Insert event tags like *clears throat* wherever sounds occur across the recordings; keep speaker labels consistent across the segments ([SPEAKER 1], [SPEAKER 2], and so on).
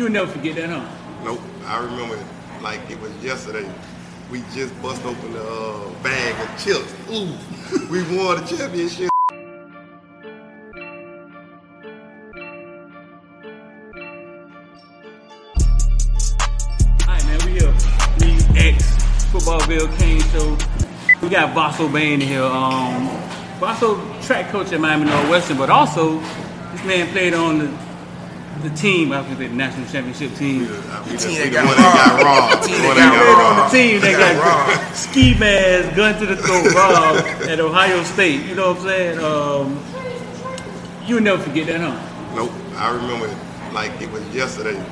[SPEAKER 1] You'll never forget that, huh?
[SPEAKER 2] Nope. I remember it like it was yesterday. We just bust open the uh, bag of chips. Ooh, we won the championship.
[SPEAKER 1] All right, man, we here. The X Footballville Kane Show. We got Bosso Bain here. Um, Bosso track coach at Miami Northwestern, but also this man played on the the team, I think the national championship team.
[SPEAKER 2] We
[SPEAKER 3] team
[SPEAKER 2] the
[SPEAKER 3] that got
[SPEAKER 2] one that got robbed.
[SPEAKER 3] The team
[SPEAKER 2] The
[SPEAKER 3] that
[SPEAKER 2] one
[SPEAKER 3] got
[SPEAKER 2] that
[SPEAKER 1] on the team that
[SPEAKER 3] Got
[SPEAKER 1] got ski mask, gun to the throat, robbed at Ohio State. You know what I'm saying? Um, you'll never forget that, huh?
[SPEAKER 2] Nope. I remember it like it was yesterday.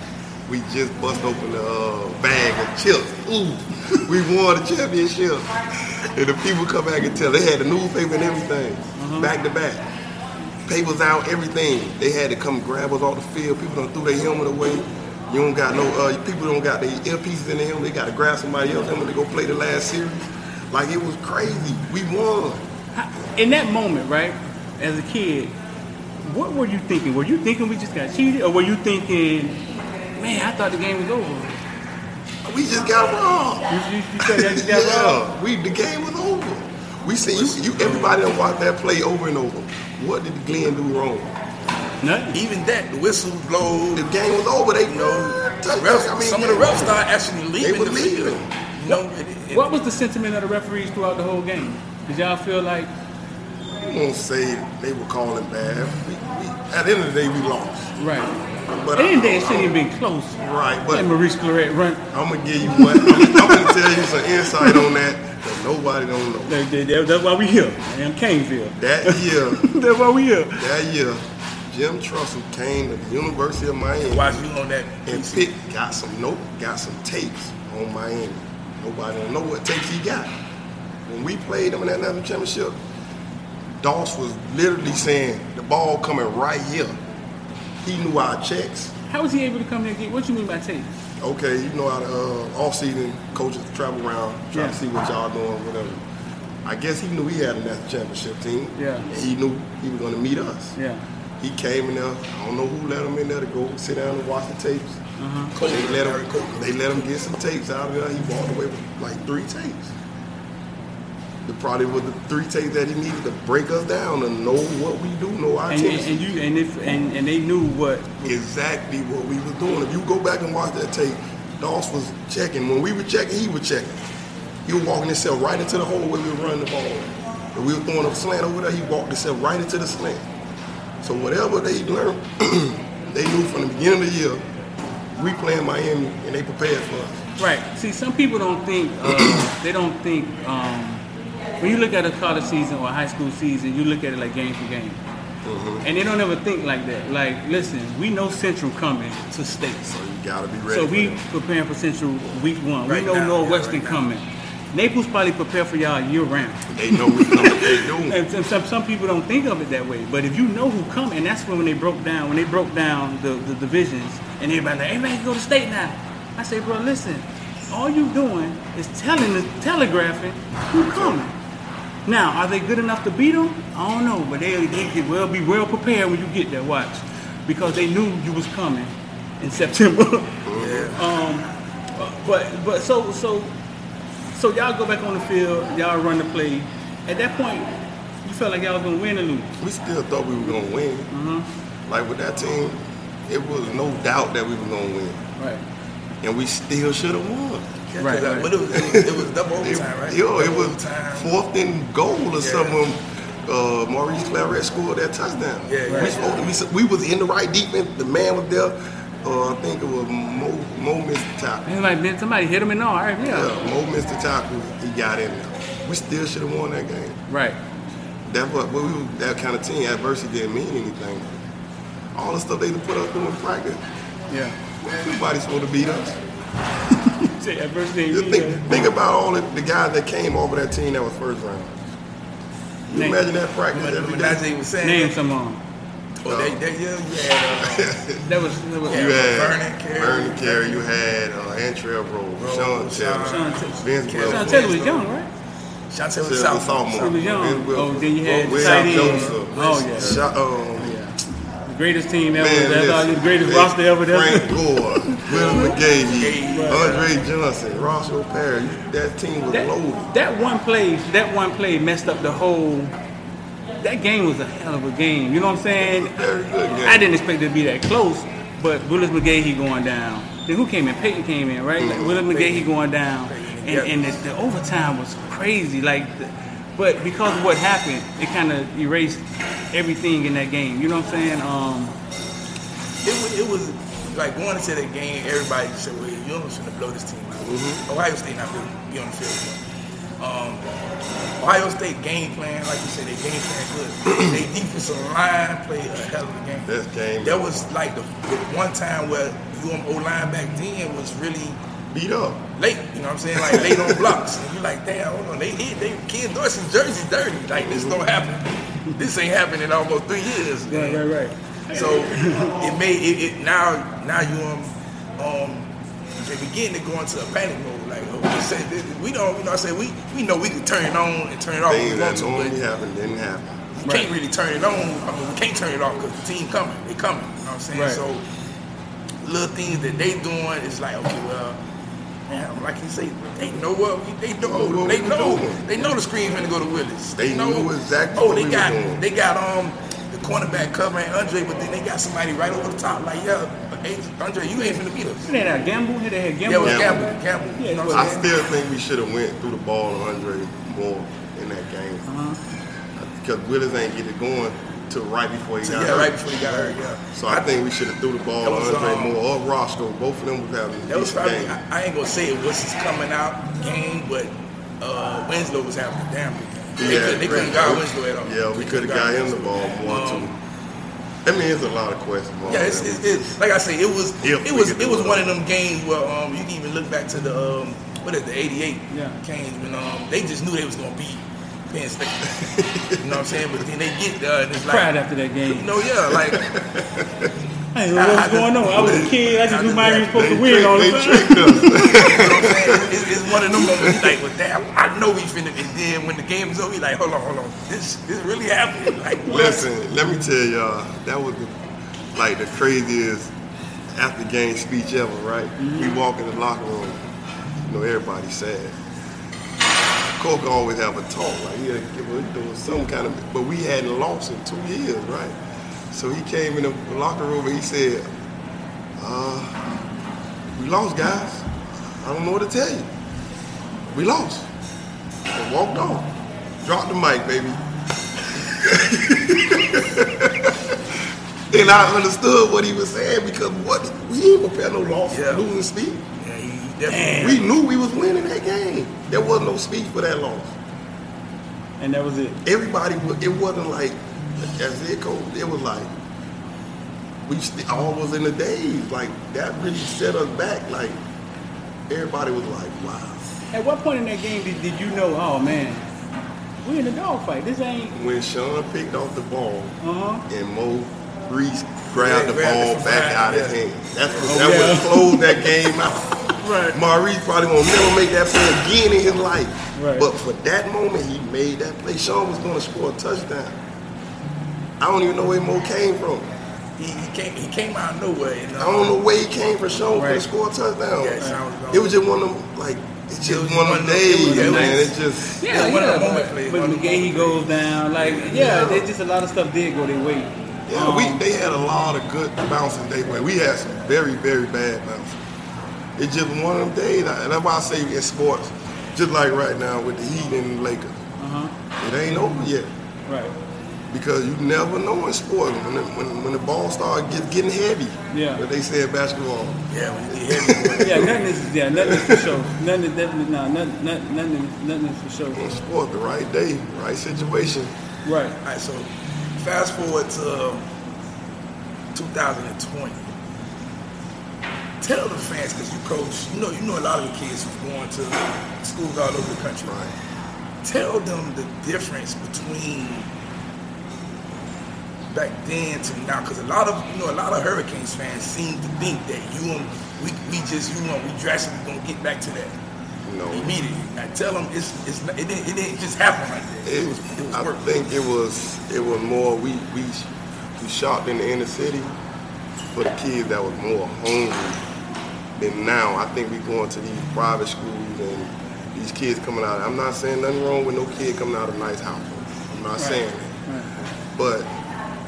[SPEAKER 2] We just bust open the uh, bag of chips. Ooh, we won the championship. And the people come back and tell they had the newspaper and everything, back to back. Papers out, everything. They had to come grab us off the field. People don't threw their helmet away. You don't got no, uh, people don't got their earpieces in their helmet. They got to grab somebody else's helmet to go play the last series. Like it was crazy. We won.
[SPEAKER 1] In that moment, right, as a kid, what were you thinking? Were you thinking we just got cheated, or were you thinking, man, I thought the game was over?
[SPEAKER 2] We just got robbed.
[SPEAKER 1] You, you, you said that you got *laughs*
[SPEAKER 2] yeah, we the game was over. We see you, you everybody done watched that play over and over. What did the Glenn do wrong?
[SPEAKER 1] Nothing.
[SPEAKER 3] Even that, the whistle blow.
[SPEAKER 2] The game was over. They
[SPEAKER 3] You know, refs,
[SPEAKER 2] I mean,
[SPEAKER 3] some of the refs started actually leaving they
[SPEAKER 2] were
[SPEAKER 3] the field.
[SPEAKER 2] leaving.
[SPEAKER 3] You know, it- it-
[SPEAKER 1] What was the sentiment of the referees throughout the whole game? Did y'all feel like,
[SPEAKER 2] I won't say they were calling bad. We, we, at the end of the day, we lost.
[SPEAKER 1] right?
[SPEAKER 2] But
[SPEAKER 1] At the end day, it
[SPEAKER 2] uh,
[SPEAKER 1] shouldn't even been close.
[SPEAKER 2] Right, but
[SPEAKER 1] Let Maurice Clarett run.
[SPEAKER 2] I'm gonna give you one. I'm, I'm gonna tell you some insight on that that nobody don't know.
[SPEAKER 1] That- that- that- That's why we here. Damn Caneville.
[SPEAKER 2] That year, *laughs*
[SPEAKER 1] That's why we here.
[SPEAKER 2] that year, Jim Tressel came to the University of Miami.
[SPEAKER 3] watch you on that.
[SPEAKER 2] and Pitt got some note, got some tapes on Miami. Nobody don't know what tapes he got. When we played them in that national championship, Doss was literally saying the ball coming right here. He knew our checks.
[SPEAKER 1] How was he able to come here and get? What you mean by tape?
[SPEAKER 2] Okay, you know how the uh, off season coaches travel around trying
[SPEAKER 1] Yeah.
[SPEAKER 2] to see what y'all doing, whatever. I guess he knew he had a national championship team.
[SPEAKER 1] Yeah.
[SPEAKER 2] And he knew he was going to meet us.
[SPEAKER 1] Yeah.
[SPEAKER 2] He came in there. I don't know who let him in there to go sit down and watch the tapes.
[SPEAKER 1] Uh-huh.
[SPEAKER 2] They let him. They let him get some tapes out of there. He walked away with like three tapes. The probably was the three tapes that he needed to break us down and know what we do, know our
[SPEAKER 1] And, and,
[SPEAKER 2] tendencies.
[SPEAKER 1] and you and if and, and they knew what
[SPEAKER 2] exactly what we was doing. If you go back and watch that tape, Doss was checking. When we were checking, he was checking. He was walking himself right into the hole where we were running the ball. If we were throwing a slant over there, he walked himself right into the slant. So whatever they learned, *clears throat* they knew from the beginning of the year, we playing Miami and they prepared for us.
[SPEAKER 1] Right. See, some people don't think uh, they don't think um, when you look at a college season or a high school season, you look at it like game for game,
[SPEAKER 2] Mm-hmm.
[SPEAKER 1] and they don't ever think like that. Like, listen, we know Central coming to state,
[SPEAKER 2] So you gotta be ready.
[SPEAKER 1] so we
[SPEAKER 2] that.
[SPEAKER 1] preparing for Central week one.
[SPEAKER 3] Right
[SPEAKER 1] we know
[SPEAKER 3] now, yeah,
[SPEAKER 1] Northwestern
[SPEAKER 3] right now.
[SPEAKER 1] coming. Naples probably prepare for y'all year round.
[SPEAKER 2] They know what they do. *laughs*
[SPEAKER 1] And some, some, some people don't think of it that way. But if you know who come, and that's when, when they broke down, when they broke down the, the divisions, and everybody like, hey man, go to state now. I say, bro, listen, all you doing is telling, the telegraphing who coming. Now, are they good enough to beat them? I don't know, but they they get well be well prepared when you get there. Watch, because they knew you was coming in *laughs* September. yeah. um, but but so so so y'all go back on the field, y'all run the play. At that point, you felt like y'all was gonna win or lose.
[SPEAKER 2] We still thought we were gonna win.
[SPEAKER 1] Mm-hmm.
[SPEAKER 2] Like with that team, it was no doubt that we were gonna win.
[SPEAKER 1] Right.
[SPEAKER 2] And we still should have won.
[SPEAKER 3] Yeah,
[SPEAKER 1] Right,
[SPEAKER 3] 'cause,
[SPEAKER 1] right.
[SPEAKER 3] But it was, it was, it was double overtime, right?
[SPEAKER 2] yo, it was
[SPEAKER 3] overtime.
[SPEAKER 2] fourth and goal or
[SPEAKER 3] Yeah.
[SPEAKER 2] something. Uh, Maurice Clarett scored that touchdown.
[SPEAKER 3] Yeah,
[SPEAKER 2] we,
[SPEAKER 3] right.
[SPEAKER 2] supposed we, we was in the right defense. The man was there. Uh, I think it was Mo, Mo missed the tackle.
[SPEAKER 1] And like then somebody hit him in the arm. Yeah.
[SPEAKER 2] Yeah, Mo missed the tackle. He got in there. We still should have won that game.
[SPEAKER 1] Right.
[SPEAKER 2] That's what we were that kind of team. Adversity didn't mean anything. All the stuff they put us through in practice,
[SPEAKER 1] Yeah.
[SPEAKER 2] nobody's supposed to beat us. *laughs*
[SPEAKER 1] Say adversity.
[SPEAKER 2] Just
[SPEAKER 1] yeah.
[SPEAKER 2] think, think about all the, the guys that came over that team that was first round. You
[SPEAKER 1] Name-
[SPEAKER 2] imagine that practice
[SPEAKER 3] But
[SPEAKER 2] every
[SPEAKER 3] but
[SPEAKER 2] day.
[SPEAKER 3] Was saying,
[SPEAKER 1] Name some of 'em.
[SPEAKER 3] oh, they, they, yeah, you had uh, *laughs*
[SPEAKER 1] That was that was
[SPEAKER 2] You had
[SPEAKER 3] Vernon Carey.
[SPEAKER 2] Vernon Carey, you had uh, Antrel Rolle, Sean
[SPEAKER 3] Rose,
[SPEAKER 2] Taylor,
[SPEAKER 1] Sean Taylor.
[SPEAKER 2] Vince
[SPEAKER 3] Carey.
[SPEAKER 1] Sean
[SPEAKER 2] Wilson,
[SPEAKER 1] Taylor was young, right?
[SPEAKER 3] uh, Sean Taylor
[SPEAKER 2] Taylor
[SPEAKER 3] South.
[SPEAKER 2] sophomore,
[SPEAKER 1] He was young. Oh, then you had
[SPEAKER 2] Will
[SPEAKER 1] tight end. Oh, yeah.
[SPEAKER 2] Sha- um,
[SPEAKER 1] Yeah. Greatest team ever.
[SPEAKER 2] Man,
[SPEAKER 1] That's
[SPEAKER 2] listen,
[SPEAKER 1] the greatest
[SPEAKER 2] hey,
[SPEAKER 1] roster ever.
[SPEAKER 2] Frank Gore, Will *laughs* McGahee. Andre Johnson, Roscoe Parrish. That team was loaded.
[SPEAKER 1] that, that one play, that one play messed up the whole. That game was a hell of a game. You know what I'm saying?
[SPEAKER 2] Very good game.
[SPEAKER 1] I didn't expect it to be that close, but Willis McGahee going down. Then who came in? Peyton came in, right? Like Willis McGahee going down, and,
[SPEAKER 3] Yep.
[SPEAKER 1] and the, the overtime was crazy. Like, the, but because of what happened, it kind of erased everything in that game. You know what I'm saying? Um,
[SPEAKER 3] It was, it was like going into that game, everybody said, well, you almost shouldn't blow this team out. Ohio State not really be on the field. Um, Ohio State game plan, like you said, they game plan good. *clears throat* they defensive line played a hell of a game.
[SPEAKER 2] This game
[SPEAKER 3] That was like the, the one time where UM O line back then was really
[SPEAKER 2] beat up.
[SPEAKER 3] late. You know what I'm saying? Like late on blocks. And you're like, damn, hold on. They hit they Ken Dorsey's jersey dirty. Like this don't happen. *laughs* This ain't happened in almost three years.
[SPEAKER 1] right,
[SPEAKER 3] man.
[SPEAKER 1] right, right.
[SPEAKER 3] So it made it, it now now you um um they begin to go into a panic mode. Like oh, we said we don't you know I said we we know we can turn it on and turn it off if
[SPEAKER 2] Things
[SPEAKER 3] we
[SPEAKER 2] that
[SPEAKER 3] to,
[SPEAKER 2] normally happen didn't happen.
[SPEAKER 3] we can't really turn it on. I mean, we can't turn it off because the team coming. They coming. You know what I'm saying?
[SPEAKER 1] Right.
[SPEAKER 3] So little things that they doing is like, okay, well, man, like you say, they know what we, they know.
[SPEAKER 2] Know what
[SPEAKER 3] they
[SPEAKER 2] we
[SPEAKER 3] know.
[SPEAKER 2] doing.
[SPEAKER 3] They know the screen's gonna go to Willis.
[SPEAKER 2] They
[SPEAKER 3] know
[SPEAKER 2] knew exactly
[SPEAKER 3] Oh, they
[SPEAKER 2] we
[SPEAKER 3] got
[SPEAKER 2] doing.
[SPEAKER 3] they got um the cornerback covering Andre, but then they got somebody right over the top. Like, yeah, hey, Andre, you ain't finna beat us.
[SPEAKER 1] They had Gamble. They had Gamble.
[SPEAKER 3] it was
[SPEAKER 2] Gamble.
[SPEAKER 3] gamble, gamble.
[SPEAKER 1] Yeah,
[SPEAKER 3] you know what
[SPEAKER 2] I
[SPEAKER 3] I'm saying?
[SPEAKER 2] still think we should have went through the ball to Andre more in that game.
[SPEAKER 1] Uh-huh.
[SPEAKER 2] Because Willis ain't get it going till right before he
[SPEAKER 3] So,
[SPEAKER 2] got
[SPEAKER 3] yeah,
[SPEAKER 2] hurt.
[SPEAKER 3] right before he got hurt. Yeah.
[SPEAKER 2] So I think we should have threw the ball
[SPEAKER 3] That
[SPEAKER 2] to
[SPEAKER 3] was,
[SPEAKER 2] Andre
[SPEAKER 3] um,
[SPEAKER 2] more or Roscoe. Both of them was having
[SPEAKER 3] That was probably,
[SPEAKER 2] games.
[SPEAKER 3] I, I ain't gonna say it was his coming out game, but uh, Winslow was having a damn good game. They,
[SPEAKER 2] Yeah,
[SPEAKER 3] could, they couldn't
[SPEAKER 2] great.
[SPEAKER 3] guard Winslow at all.
[SPEAKER 2] Yeah, we could have
[SPEAKER 3] couldn't
[SPEAKER 2] got him the ball more
[SPEAKER 3] Um,
[SPEAKER 2] too. I mean, it's a lot of questions.
[SPEAKER 3] Yeah, it's, it's, it's like I say, it was
[SPEAKER 2] If
[SPEAKER 3] it was it was one of them games where um, you can even look back to the um, what is it, the '88
[SPEAKER 1] Yeah.
[SPEAKER 3] games when um, they just knew they was gonna beat Penn State. *laughs* you know what I'm saying? But then they get there and it's like,
[SPEAKER 1] Cried after that game.
[SPEAKER 3] you know, yeah, like *laughs*
[SPEAKER 1] I didn't know what was going on. I was a kid. I just knew Miami was supposed to win all the
[SPEAKER 2] they
[SPEAKER 1] time.
[SPEAKER 2] tricked us. *laughs*
[SPEAKER 3] You know what I'm saying? It's, it's one of them moments like, well, damn, I know we finna. And then when the game is over, he like, hold on, hold on, this this really happened. Like, what?
[SPEAKER 2] Listen, let me tell y'all, that was the, like the craziest after game speech ever, right?
[SPEAKER 3] Mm-hmm.
[SPEAKER 2] We walk in the locker room, you know, everybody's sad. Coke always have a talk, like he had to give us doing some kind of, but we hadn't lost in two years, right? So he came in the locker room and he said, uh, we lost, guys. I don't know what to tell you. We lost. And walked off. Dropped the mic, baby. *laughs* And I understood what he was saying because what we ain't prepare no loss
[SPEAKER 3] Yeah.
[SPEAKER 2] losing speech.
[SPEAKER 3] Yeah, he, he definitely.
[SPEAKER 2] We knew we was winning that game. There wasn't no speech for that loss.
[SPEAKER 1] And that was it.
[SPEAKER 2] Everybody, it wasn't like as it goes, It was like we st- all was in the days. Like that really set us back. Like everybody was like, wow.
[SPEAKER 1] At what point in that game did, did you know, oh man, we in a dogfight. This ain't.
[SPEAKER 2] When Sean picked off the ball
[SPEAKER 1] Uh huh.
[SPEAKER 2] and Mo Reese grabbed
[SPEAKER 3] Yeah,
[SPEAKER 2] the
[SPEAKER 3] grabbed
[SPEAKER 2] ball back out of his hand. That's what,
[SPEAKER 1] Oh,
[SPEAKER 2] that
[SPEAKER 1] yeah.
[SPEAKER 2] what closed that game out.
[SPEAKER 1] Right.
[SPEAKER 2] Maurice probably won't never make that play again in his life.
[SPEAKER 1] Right.
[SPEAKER 2] But for that moment, he made that play. Sean was going to score a touchdown. I don't even know where Mo came from.
[SPEAKER 3] He, he came he came out of nowhere. And, uh,
[SPEAKER 2] I don't know where he came from. Sean
[SPEAKER 1] Right.
[SPEAKER 2] could score a touchdown.
[SPEAKER 3] Yeah, Sean was.
[SPEAKER 2] It was just one of them, like, it's just
[SPEAKER 3] It was
[SPEAKER 2] one of
[SPEAKER 3] one
[SPEAKER 2] them
[SPEAKER 3] of it
[SPEAKER 2] days,
[SPEAKER 3] was-
[SPEAKER 2] man.
[SPEAKER 3] was-
[SPEAKER 2] It just,
[SPEAKER 1] Yeah,
[SPEAKER 3] Yeah, one of
[SPEAKER 1] yeah.
[SPEAKER 3] the moment
[SPEAKER 1] but-
[SPEAKER 3] plays,
[SPEAKER 1] But
[SPEAKER 3] one of the
[SPEAKER 1] McGahee
[SPEAKER 3] moment
[SPEAKER 1] goes down. Like, yeah,
[SPEAKER 2] Yeah.
[SPEAKER 1] there's just a lot of stuff did go their way.
[SPEAKER 2] yeah,
[SPEAKER 1] Um,
[SPEAKER 2] we they had a lot of good bounces they went. We had some very, very bad bounces. It's just one of them days, and that's why I say in sports, just like right now with the Heat and the Lakers,
[SPEAKER 1] Uh-huh.
[SPEAKER 2] it ain't over yet.
[SPEAKER 1] Right.
[SPEAKER 2] Because you never know in sports when the, when, when the ball starts get, getting heavy.
[SPEAKER 1] Yeah.
[SPEAKER 2] But they say in basketball.
[SPEAKER 3] Yeah, when he get *laughs* heavy.
[SPEAKER 1] Yeah, nothing is yeah, nothing is for sure. Nothing is definitely no, nothing, nothing, nothing, is- nothing is for sure.
[SPEAKER 2] In sport, the right day, right situation.
[SPEAKER 1] Right.
[SPEAKER 3] All right, so fast forward to um, 2020. Tell the fans, because you coach, you know, you know a lot of the kids who's going to schools all over the country.
[SPEAKER 2] Right.
[SPEAKER 3] Tell them the difference between back then to now, because a lot of you know a lot of Hurricanes fans seem to think that you and we, we just you know we drastically gonna get back to that
[SPEAKER 2] You know,
[SPEAKER 3] immediately. I tell them it's it's not, it, didn't, it didn't just happen like that. It, was it was
[SPEAKER 2] I
[SPEAKER 3] work.
[SPEAKER 2] think it was it was more we we we be shocked in the inner city for the kids that was more hungry than now. I think we're going to these private schools and these kids coming out. I'm not saying nothing wrong with no kid coming out of a nice house. I'm not saying that. But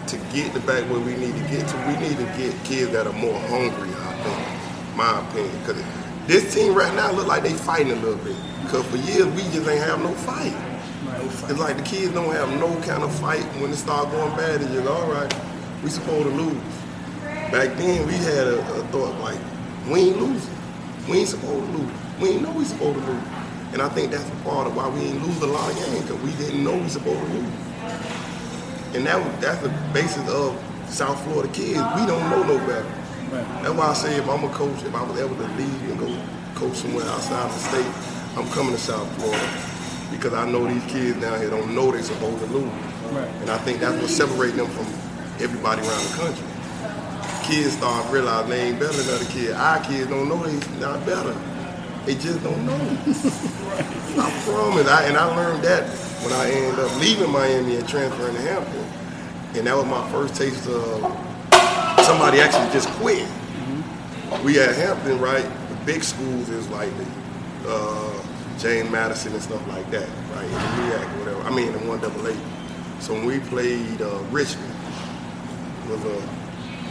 [SPEAKER 2] to get the back where we need to get to, we need to get kids that are more hungry, I think, my opinion. Because this team right now look like they fighting a little bit. Because for years, we just ain't have no fight. It's like the kids don't have no kind of fight when it start going bad. It's just, all right, we supposed to lose. Back then, we had a, a thought like, we ain't losing. We ain't supposed to lose. We ain't know we supposed to lose. And I think that's a part of why we ain't lose a lot of games, because we didn't know we supposed to lose. And that was- that's the basis of South Florida kids. We don't know no better.
[SPEAKER 1] Right.
[SPEAKER 2] That's why I say if I'm a coach, if I was able to leave and go coach somewhere outside of the state, I'm coming to South Florida because I know these kids down here don't know they're supposed to lose.
[SPEAKER 1] Right.
[SPEAKER 2] And I think that's what separates them from everybody around the country. Kids start realizing they ain't better than other kids. Our kids don't know they not better. They just don't know. *laughs* I promise. I, and I learned that when I ended up leaving Miami and transferring to Hampton. And that was my first taste of somebody actually just quit. We at Hampton, right? The big schools is like the uh, James Madison and stuff like that, right? In the MEAC, whatever. I mean, the one double A. So when we played uh, Richmond, it was a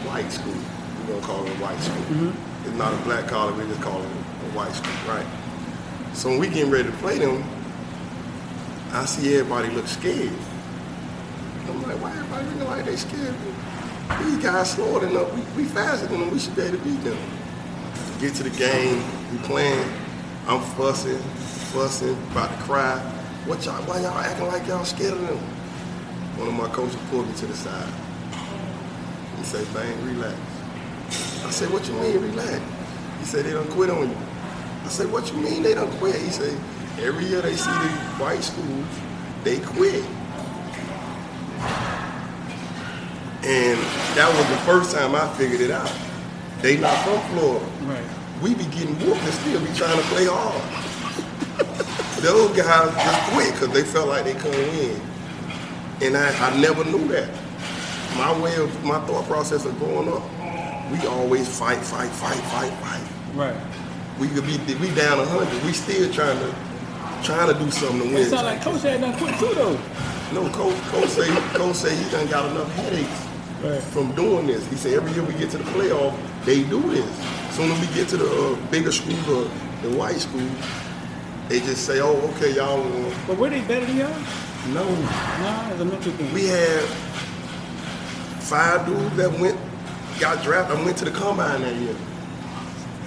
[SPEAKER 2] white school. We're gonna call it a white school. Mm-hmm. It's not a black college. We just call it a white school, right? So when we getting ready to play them, I see everybody look scared. I'm like, why everybody looking like they scared? These guys slower than us. We, we faster than them. We should be able to beat them. Get to the game. We playing. I'm fussing, fussing, about to cry. What y'all? Why y'all acting like y'all scared of them? One of my coaches pulled me to the side. He said, "Bang, relax." I said, "What you mean, relax?" He said, "They don't quit on you." I said, "What you mean they don't quit?" He said, "Every year they see the white schools, they quit." And that was the first time I figured it out. They not from Florida.
[SPEAKER 1] Right.
[SPEAKER 2] We be getting whooped and still be trying to play hard. Those guys just quit because they felt like they couldn't win. And I, I never knew that. My way of, my thought process of growing up, we always fight, fight, fight, fight, fight.
[SPEAKER 1] Right.
[SPEAKER 2] We could be, we down a hundred. We still trying to, trying to do something to win.
[SPEAKER 1] It sound like Coach had done quit too though.
[SPEAKER 2] No, coach, coach say, coach say he done got enough headaches
[SPEAKER 1] Right.
[SPEAKER 2] from doing this. He said every year we get to the playoff, they do this. Soon as we get to the uh, bigger schools or the white schools, they just say, "Oh, okay, y'all won."
[SPEAKER 1] But were they better than y'all?
[SPEAKER 2] No,
[SPEAKER 1] No, it's a mental thing.
[SPEAKER 2] we had five dudes that went, got drafted, and went to the combine that year.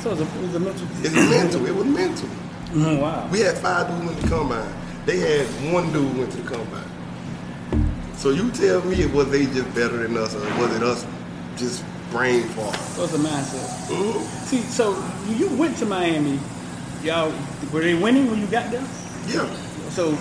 [SPEAKER 1] so it was a, it was a mental
[SPEAKER 2] It's mental. It was mental.
[SPEAKER 1] Oh, wow.
[SPEAKER 2] We had five dudes went to the combine. They had one dude went to the combine. So you tell me, was they just better than us, or was it us just brain fart?
[SPEAKER 1] So it's a mindset.
[SPEAKER 2] Mhm.
[SPEAKER 1] See, so you went to Miami, y'all were they winning when you got there?
[SPEAKER 2] Yeah.
[SPEAKER 1] So,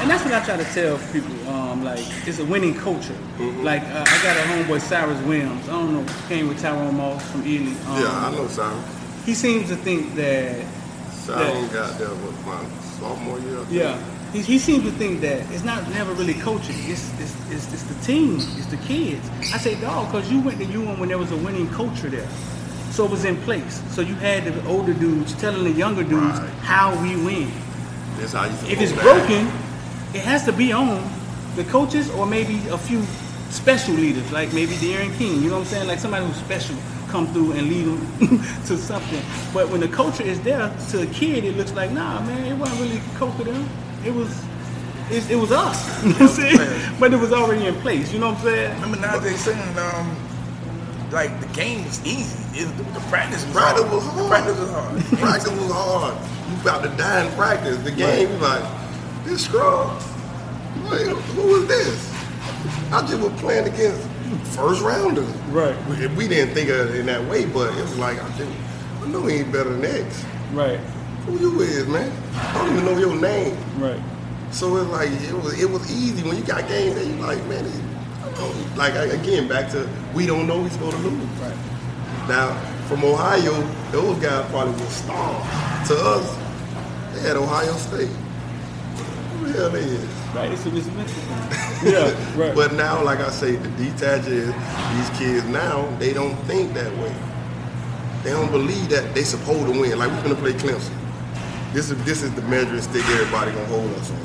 [SPEAKER 1] and that's what I try to tell people. Um, like it's a winning culture.
[SPEAKER 2] Mm-hmm.
[SPEAKER 1] Like uh, I got a homeboy Cyrus Williams. I don't know, came with Tyrone Moss from Ely. Um,
[SPEAKER 2] Yeah, I know Cyrus.
[SPEAKER 1] He seems to think that
[SPEAKER 2] Simon got there with my sophomore year.
[SPEAKER 1] Yeah. He, he seems to think that it's not never really coaching. It's it's, it's, it's the team. It's the kids. I say, dog, because you went to UM when there was a winning culture there. So it was in place. So you had the older dudes telling the younger dudes
[SPEAKER 2] Right.
[SPEAKER 1] how we win.
[SPEAKER 2] That's how you
[SPEAKER 1] If it's
[SPEAKER 2] supposed to act.
[SPEAKER 1] broken, it has to be on the coaches or maybe a few special leaders, like maybe De'Aaron King. You know what I'm saying? Like somebody who's special come through and lead them *laughs* to something. But when the culture is there to a kid, it looks like nah, man, it wasn't really coach of them. It was. It, it was us, *laughs* you know what I'm saying? But it was already in place, you know what I'm saying?
[SPEAKER 3] Remember Najee saying, um, like the game was easy. It, the, the practice was
[SPEAKER 2] Practice
[SPEAKER 3] hard.
[SPEAKER 2] was hard.
[SPEAKER 3] practice was hard. *laughs*
[SPEAKER 2] Practice was hard. You about to die in practice. The game, you like, this scrub. Wait, who is this? I just was playing against first rounders.
[SPEAKER 1] Right.
[SPEAKER 2] We, we didn't think of it in that way, but it was like, I, just, I know he ain't better than X.
[SPEAKER 1] Right,
[SPEAKER 2] Who you is, man? I don't even know your name.
[SPEAKER 1] right.
[SPEAKER 2] So it's like it was it was easy when you got game day. You like man, it, like again back to we don't know he's going to lose.
[SPEAKER 1] Right.
[SPEAKER 2] Now from Ohio, those guys probably were stars. To us, they had Ohio State. Hell they is.
[SPEAKER 1] Right, it's a mismatch. *laughs* yeah, right.
[SPEAKER 2] But now, like I say, the detach is these kids now they don't think that way. They don't believe that they supposed to win. Like we're gonna play Clemson. This is this is the measuring stick everybody gonna hold us on.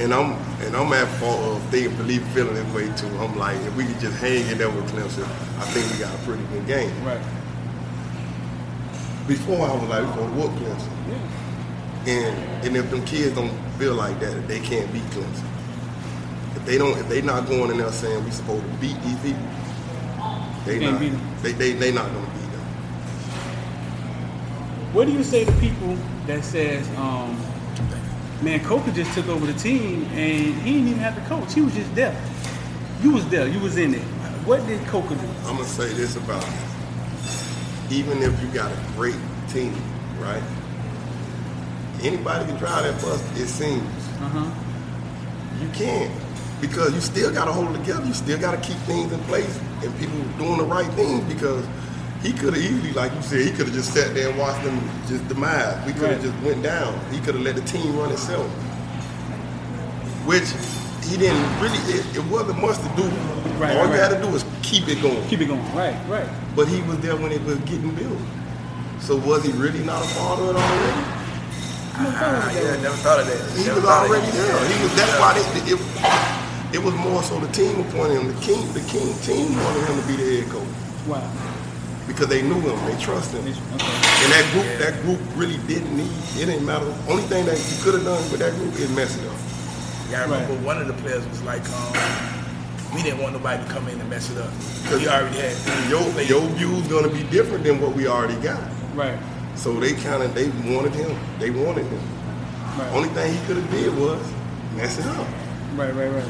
[SPEAKER 2] And I'm and I'm at fault of thinking, believe, feeling this way too. I'm like, if we could just hang in there with Clemson, I think we got a pretty good game.
[SPEAKER 1] right.
[SPEAKER 2] Before I was like, we're gonna whoop Clemson.
[SPEAKER 1] Yeah.
[SPEAKER 2] And and if them kids don't feel like that, they can't beat Clemson. If they don't, if they not going in there saying we supposed to beat these people, they
[SPEAKER 1] Can't
[SPEAKER 2] not.
[SPEAKER 1] beat 'em.
[SPEAKER 2] They they they not gonna beat them.
[SPEAKER 1] What do you say to people that says, um, man, Coker just took over the team and he didn't even have to coach. He was just there. You was there. You was in it. What did Coker do?
[SPEAKER 2] I'm gonna say this about it. Even if you got a great team, right? Anybody can drive that bus. It seems
[SPEAKER 1] Uh-huh.
[SPEAKER 2] you can't because you still got to hold it together. You still got to keep things in place and people doing the right things because he could have easily, like you said, he could have just sat there and watched them just demise. We could have
[SPEAKER 1] Right.
[SPEAKER 2] just went down. He could have let the team run itself, which he didn't really. It, it wasn't much to do.
[SPEAKER 1] Right,
[SPEAKER 2] All
[SPEAKER 1] right,
[SPEAKER 2] you had to do was keep it going.
[SPEAKER 1] Keep it going. Right, right.
[SPEAKER 2] But he was there when it was getting built. So was he really not a part of it already?
[SPEAKER 3] Ah, yeah, never thought of that.
[SPEAKER 2] He
[SPEAKER 3] Never
[SPEAKER 2] was already
[SPEAKER 3] that.
[SPEAKER 2] there. He was. That's
[SPEAKER 3] Yeah.
[SPEAKER 2] why they, it, it was more so the team appointed him. The king, the king team wanted him to be the head coach
[SPEAKER 1] Wow.
[SPEAKER 2] because they knew him, they trusted him,
[SPEAKER 1] Okay.
[SPEAKER 2] and that group, that group really didn't need. It didn't matter. Only thing that you could have done with that group is mess it up.
[SPEAKER 3] Yeah, I remember
[SPEAKER 1] Right.
[SPEAKER 3] one of the players was like, um, we didn't want nobody to come in and mess it up. Because we already had
[SPEAKER 2] Your
[SPEAKER 3] players.
[SPEAKER 2] your view's gonna be different than what we already got.
[SPEAKER 1] Right.
[SPEAKER 2] So they kind of they wanted him. They wanted him.
[SPEAKER 1] Right.
[SPEAKER 2] Only thing he could have did was mess it up.
[SPEAKER 1] Right, right, right.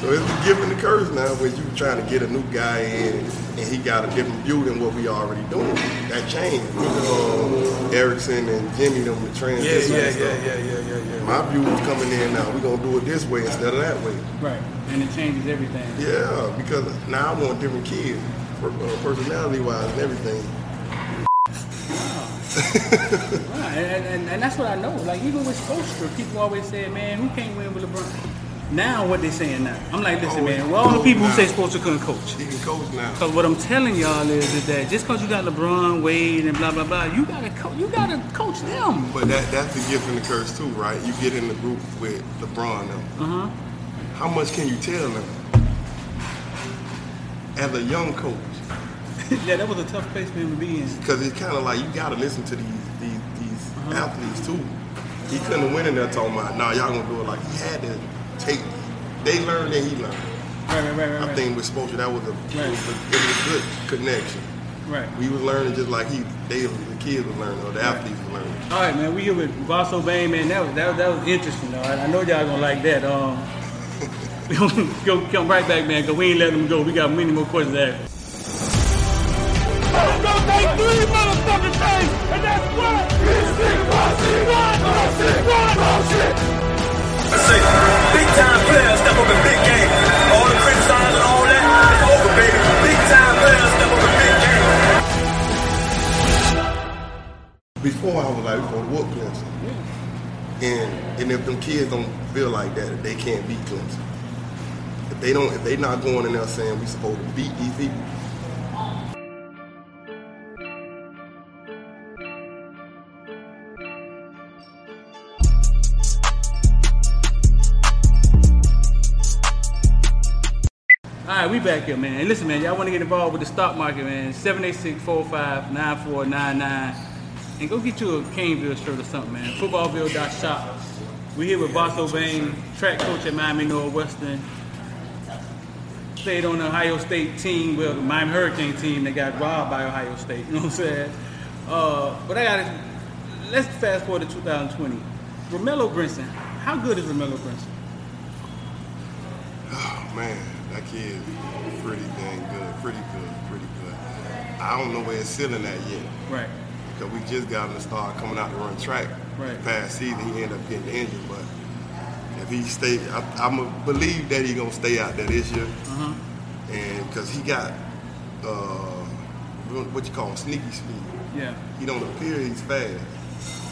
[SPEAKER 2] So it's the gift and the curse now when you trying to get a new guy in and he got a different view than what we already doing. That changed. Uh, Erickson and Jimmy them with
[SPEAKER 3] Yeah,
[SPEAKER 2] transition
[SPEAKER 3] yeah,
[SPEAKER 2] and
[SPEAKER 3] yeah, yeah, yeah, yeah, yeah.
[SPEAKER 2] My view is coming in now. We're gonna do it this way instead of that way.
[SPEAKER 1] Right. And it changes everything.
[SPEAKER 2] Yeah, because now I want different kids, per- uh, personality wise and everything.
[SPEAKER 1] Right. And, and, and that's what I know. Like even with Spoelstra, people always say, man, who can't win with LeBron? Now what they saying now? I'm like, listen,
[SPEAKER 2] Oh,
[SPEAKER 1] man. Well, all the
[SPEAKER 2] coach
[SPEAKER 1] people who say Spoelstra couldn't coach.
[SPEAKER 2] He can coach now.
[SPEAKER 1] Because what I'm telling y'all is, is that just because you got LeBron, Wade, and blah blah blah, you gotta co- you gotta coach them.
[SPEAKER 2] But that that's the gift and the curse too, right? You get in the group with LeBron now.
[SPEAKER 1] Uh huh.
[SPEAKER 2] How much can you tell them? As a young coach, *laughs*
[SPEAKER 1] yeah, that was a tough place for him to be in.
[SPEAKER 2] because it's kind of like you got to listen to these these, these
[SPEAKER 1] Uh-huh.
[SPEAKER 2] athletes too. He couldn't have went in there talking about, nah, y'all gonna do it like he had to take. They learned and he learned.
[SPEAKER 1] Right, right, right, right.
[SPEAKER 2] I
[SPEAKER 1] right.
[SPEAKER 2] think with Spoelstra, that was a, it,
[SPEAKER 1] Right.
[SPEAKER 2] was a it was a good connection.
[SPEAKER 1] Right.
[SPEAKER 2] We was learning just like he, they, the kids were learning, or the
[SPEAKER 1] Right.
[SPEAKER 2] athletes were learning.
[SPEAKER 1] All right, man. We here with Vaso Bain, man. That was that, was- that was interesting, though. I, I know y'all gonna like that. Um, *laughs* *laughs* go come right back, man, because we ain't letting them go. We got many more questions to ask.
[SPEAKER 4] I say, big time players step up in big. All the criticizing, all that, it's over, baby. Big time players step up in big.
[SPEAKER 2] Before I was like, gonna whoop Clemson. And and if them kids don't feel like that, they can't beat Clemson. If they don't, if they not going in there saying we supposed to beat these people,
[SPEAKER 1] back here, man. Hey, listen, man, y'all want to get involved with the stock market, man? 786-45-9499. And go get you a Caneville shirt or something, man. Footballville.shop. We're here with Bosso Bain, track coach at Miami Northwestern. Played on the Ohio State team, well, the Miami Hurricane team that got robbed by Ohio State. *laughs* You know what I'm saying? Uh, but I got to, let's fast forward to 2020. Romello Brinson. How good is Romello Brinson? *sighs*
[SPEAKER 2] oh man, that kid pretty dang good, pretty good, pretty good. I don't know where it's ceiling at yet.
[SPEAKER 1] Right.
[SPEAKER 2] Because we just got him to start coming out to run track.
[SPEAKER 1] Right.
[SPEAKER 2] Past season, he ended up getting injured, but if he stay, I, I'm a believe that he gonna stay out there this year,
[SPEAKER 1] Uh-huh.
[SPEAKER 2] and because he got uh, what you call sneaky speed.
[SPEAKER 1] Yeah.
[SPEAKER 2] He don't appear he's fast,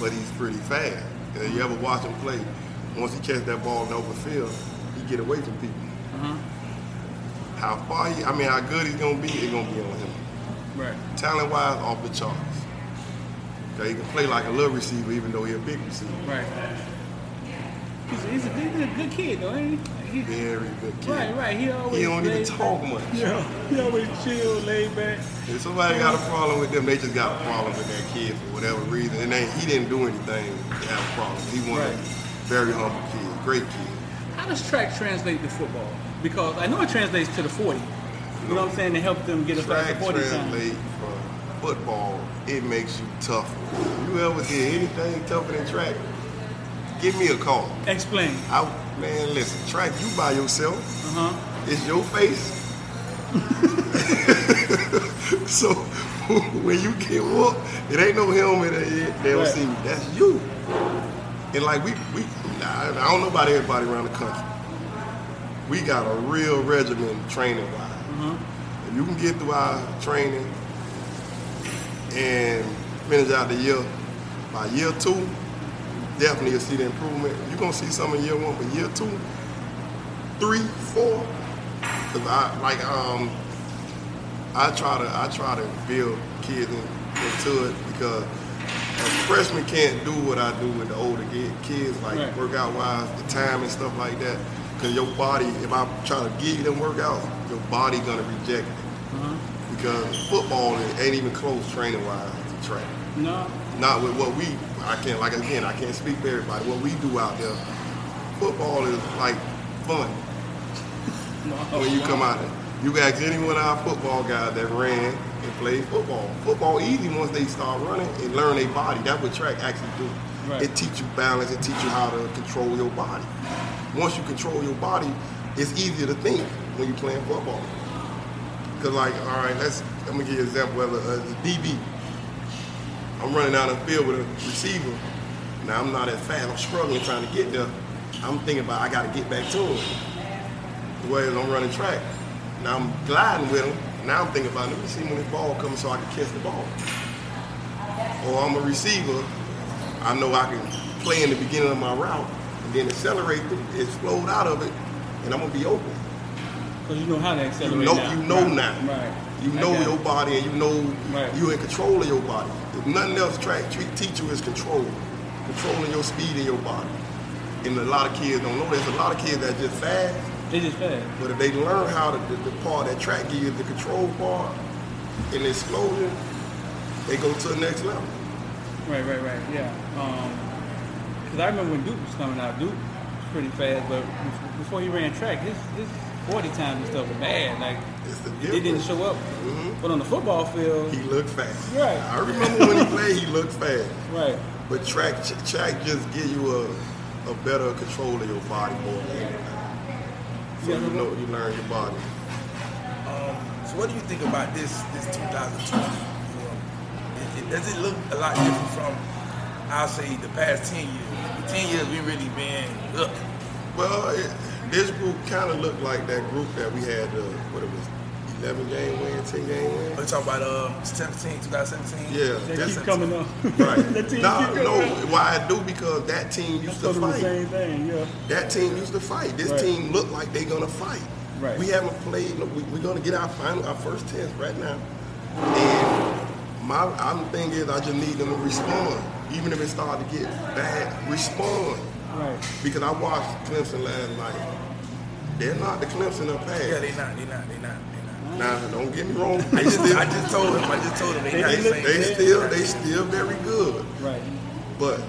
[SPEAKER 2] but he's pretty fast. And you ever watch him play? Once he catch that ball in the open field, he get away from people.
[SPEAKER 1] Uh-huh.
[SPEAKER 2] How far he, I mean, how good he's gonna be, it's gonna be on him.
[SPEAKER 1] Right.
[SPEAKER 2] Talent wise, off the charts. Okay, he can play like a little receiver, even though he's a big receiver.
[SPEAKER 1] Right. He's, he's, a, good- he's a good kid, though, ain't he? He-
[SPEAKER 2] Very good kid.
[SPEAKER 1] Right, right. He always
[SPEAKER 2] He don't even talk
[SPEAKER 1] back.
[SPEAKER 2] much.
[SPEAKER 1] Yeah, he always chill, laid back.
[SPEAKER 2] If somebody got a problem with them, they just got a problem with that kid for whatever reason. And they, he didn't do anything to have a problem. He was
[SPEAKER 1] Right.
[SPEAKER 2] a very humble kid, great kid.
[SPEAKER 1] How does track translate to football? Because I know it translates to the 40. You know what I'm saying? To help them get a faster
[SPEAKER 2] Track
[SPEAKER 1] 40 time.
[SPEAKER 2] translate from football, it makes you tougher. You ever did anything tougher than track? Give me a call.
[SPEAKER 1] Explain.
[SPEAKER 2] I, man, listen, track you by yourself.
[SPEAKER 1] Uh huh.
[SPEAKER 2] It's your face. *laughs* so *laughs* when you get whooped, it ain't no helmet. They they don't
[SPEAKER 1] Right.
[SPEAKER 2] see me. That's you. And like we, we, nah, I don't know about everybody around the country. We got a real regimen training wise.
[SPEAKER 1] Mm-hmm.
[SPEAKER 2] If you can get through our training and finish out the year, by year two, definitely you'll see the improvement. You're gonna see some in year one, but year two, three, four. Cause I like um I try to I try to build kids in, into it because a freshman can't do what I do with the older kids, like
[SPEAKER 1] Right.
[SPEAKER 2] workout wise, the time and stuff like that. Cause your body, if I try to give you them workouts, your body gonna reject it.
[SPEAKER 1] Uh-huh.
[SPEAKER 2] Because football ain't even close training wise to track.
[SPEAKER 1] No.
[SPEAKER 2] Not with what we I can't like again, I can't speak for everybody. What we do out there, football is like fun
[SPEAKER 1] no.
[SPEAKER 2] when you come out there. You ask any one of our football guys that ran and played football. Football easy once they start running and learn their body. That's what track actually do.
[SPEAKER 1] Right.
[SPEAKER 2] It teach you balance, it teach you how to control your body. Once you control your body, it's easier to think when you're playing football. Cause like, all right, let's I'm gonna give you an example of a, a DB. I'm running down the field with a receiver. Now I'm not as fast. I'm struggling trying to get there. I'm thinking about I got to get back to him. The Whereas I'm running track. Now I'm gliding with him. Now I'm thinking about let me see when this ball comes so I can catch the ball. Or I'm a receiver. I know I can play in the beginning of my route and then accelerate it, explode out of it, and I'm gonna be open.
[SPEAKER 1] Because you know how to
[SPEAKER 2] You
[SPEAKER 1] accelerate
[SPEAKER 2] know,
[SPEAKER 1] now.
[SPEAKER 2] you know
[SPEAKER 1] right.
[SPEAKER 2] now.
[SPEAKER 1] Right.
[SPEAKER 2] You know your body, and you know
[SPEAKER 1] Right.
[SPEAKER 2] you're in control of your body. If nothing else, track treat, teach you is control, controlling your speed in your body. And a lot of kids don't know. There's a lot of kids that just fast,
[SPEAKER 1] They just fast.
[SPEAKER 2] but if they learn how to the, the part that track gives you the control part and the explosion, they go to the next level.
[SPEAKER 1] Right, right, right. Yeah. Um, Because I remember when Duke was coming out, Duke was pretty fast, but before he ran track, his, his 40 times and stuff were bad. Like,
[SPEAKER 2] It's
[SPEAKER 1] it didn't show up.
[SPEAKER 2] Mhm.
[SPEAKER 1] But on the football field,
[SPEAKER 2] He looked fast.
[SPEAKER 1] Right.
[SPEAKER 2] I remember when he played, he looked fast.
[SPEAKER 1] right.
[SPEAKER 2] But track track just give you a, a better control of your body more than anything. So
[SPEAKER 1] Yeah.
[SPEAKER 2] you know you learn your body.
[SPEAKER 3] Um, so what do you think about this this 2020? You know, it, it, does it look a lot different from, I'll say, the past 10 years? The 10 years we really been, look,
[SPEAKER 2] Well, it, this group kind of looked like that group that we had, uh, what it was, 11 game win, 10 game win.
[SPEAKER 3] we talking about uh, 17, 2017?
[SPEAKER 2] Yeah,
[SPEAKER 1] They
[SPEAKER 2] that's
[SPEAKER 1] keep coming up. *laughs*
[SPEAKER 2] right.
[SPEAKER 1] that team
[SPEAKER 2] no,
[SPEAKER 1] keep coming
[SPEAKER 2] no, why I do because that team
[SPEAKER 1] I
[SPEAKER 2] used to
[SPEAKER 1] told them the
[SPEAKER 2] fight.
[SPEAKER 1] same thing, yeah.
[SPEAKER 2] That team used to fight. This
[SPEAKER 1] Right.
[SPEAKER 2] team looked like they're gonna fight.
[SPEAKER 1] Right.
[SPEAKER 2] We haven't played. no, We, we're gonna get our final, our first test right now. And my, I'm thing is, I just need them to respond, even if it started to get bad. Respond,
[SPEAKER 1] Right.
[SPEAKER 2] because I watched Clemson last night. They're not the Clemson of past.
[SPEAKER 3] Yeah, they're not, They're not, they not, they not.
[SPEAKER 2] Now, don't get me wrong.
[SPEAKER 3] I
[SPEAKER 2] They
[SPEAKER 3] just,
[SPEAKER 2] still,
[SPEAKER 3] I just told him, I just told him they,
[SPEAKER 1] They- they
[SPEAKER 3] the
[SPEAKER 2] they still, they still very good.
[SPEAKER 1] Right.
[SPEAKER 2] But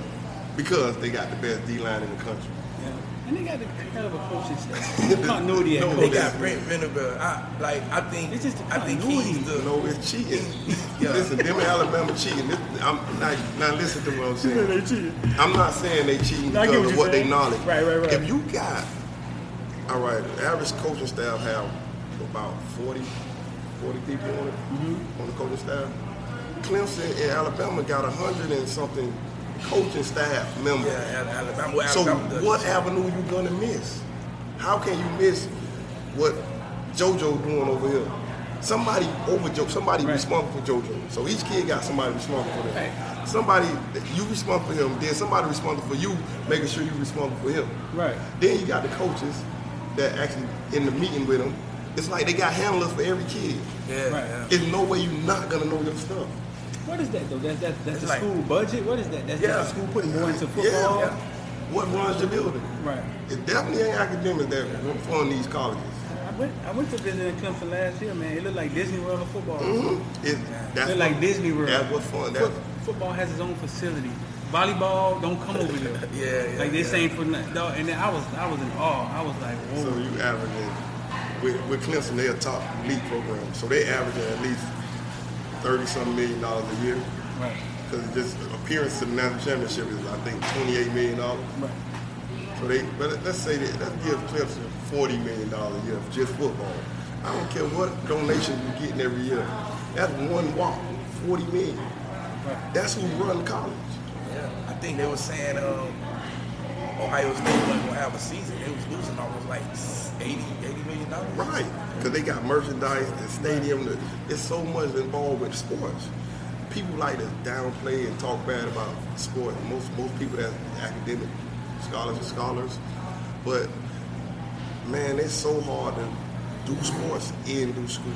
[SPEAKER 2] because they got the best D line in the country.
[SPEAKER 1] Yeah. And they got a hell of a coaching staff. Continuity at
[SPEAKER 2] No,
[SPEAKER 3] They got Brent Venables. I like. I think.
[SPEAKER 1] It's just
[SPEAKER 3] I think
[SPEAKER 1] continuity.
[SPEAKER 3] he's the.
[SPEAKER 2] You know, it's cheating. *laughs*
[SPEAKER 3] Yeah.
[SPEAKER 2] Listen, them in Alabama cheating. This, I'm not, now listen to what I'm saying.
[SPEAKER 1] they cheated.
[SPEAKER 2] I'm not saying they cheating
[SPEAKER 1] No,
[SPEAKER 2] because
[SPEAKER 1] what
[SPEAKER 2] of
[SPEAKER 1] you're
[SPEAKER 2] what they
[SPEAKER 1] saying.
[SPEAKER 2] knowledge.
[SPEAKER 1] Right, right, right.
[SPEAKER 2] If you got, all right, the average coaching staff have about 40, 40 people on it,
[SPEAKER 1] Mm-hmm.
[SPEAKER 2] on the coaching staff. Clemson in Alabama got a hundred and something coaching staff member.
[SPEAKER 3] Yeah, Alabama.
[SPEAKER 2] So
[SPEAKER 3] Alabama
[SPEAKER 2] what avenue you gonna miss? How can you miss what JoJo doing over here? somebody over Joe, somebody
[SPEAKER 1] Right.
[SPEAKER 2] responsible for JoJo. So each kid got somebody responsible for them.
[SPEAKER 1] Right.
[SPEAKER 2] Somebody you responsible for him, then somebody responsible for you, making sure you responsible for him.
[SPEAKER 1] Right.
[SPEAKER 2] Then you got the coaches that actually in the meeting with them. It's like they got handlers for every kid.
[SPEAKER 3] Yeah,
[SPEAKER 1] Right.
[SPEAKER 3] yeah.
[SPEAKER 2] There's no way you're not gonna know your stuff.
[SPEAKER 1] What is that though? That's that, that's the
[SPEAKER 3] like-
[SPEAKER 1] school budget. What is that? That's
[SPEAKER 3] Yeah.
[SPEAKER 1] the school putting more into football.
[SPEAKER 2] Yeah. What runs the building?
[SPEAKER 1] Right.
[SPEAKER 2] It definitely ain't academics that fund these colleges.
[SPEAKER 1] I went I went to visit in Clemson last year, man. It looked like Disney World of football.
[SPEAKER 2] Mm-hmm. It, that's
[SPEAKER 1] It looked like
[SPEAKER 2] what-
[SPEAKER 1] Disney World.
[SPEAKER 2] That's what's fun. That's,
[SPEAKER 1] Foot, football has its own facility. Volleyball don't come over there. *laughs*
[SPEAKER 3] Yeah, yeah,
[SPEAKER 1] Like this
[SPEAKER 3] yeah.
[SPEAKER 1] ain't for nothing. No, and then I was I was in awe. I was like, whoa.
[SPEAKER 2] So you averaging with, with Clemson, they're a top league program, so they averaging at least thirty something million dollars a year.
[SPEAKER 1] right.
[SPEAKER 2] Because just appearance to the national championship is I think twenty eight million dollars.
[SPEAKER 1] Right.
[SPEAKER 2] So they, but let's say that let's give Clemson forty million dollars a year for just football. I don't care what donation you're getting every year. That's one walk, forty million.
[SPEAKER 1] Right.
[SPEAKER 2] That's who run college.
[SPEAKER 3] Yeah. I think they were saying um, Ohio State wasn't gonna have a season. They was losing almost like 80, 80 million dollars.
[SPEAKER 2] Right, because they got merchandise, the stadium. The, it's so much involved with sports. People like to downplay and talk bad about sport. Most most people that academic scholars are scholars, but man, it's so hard to do sports and do school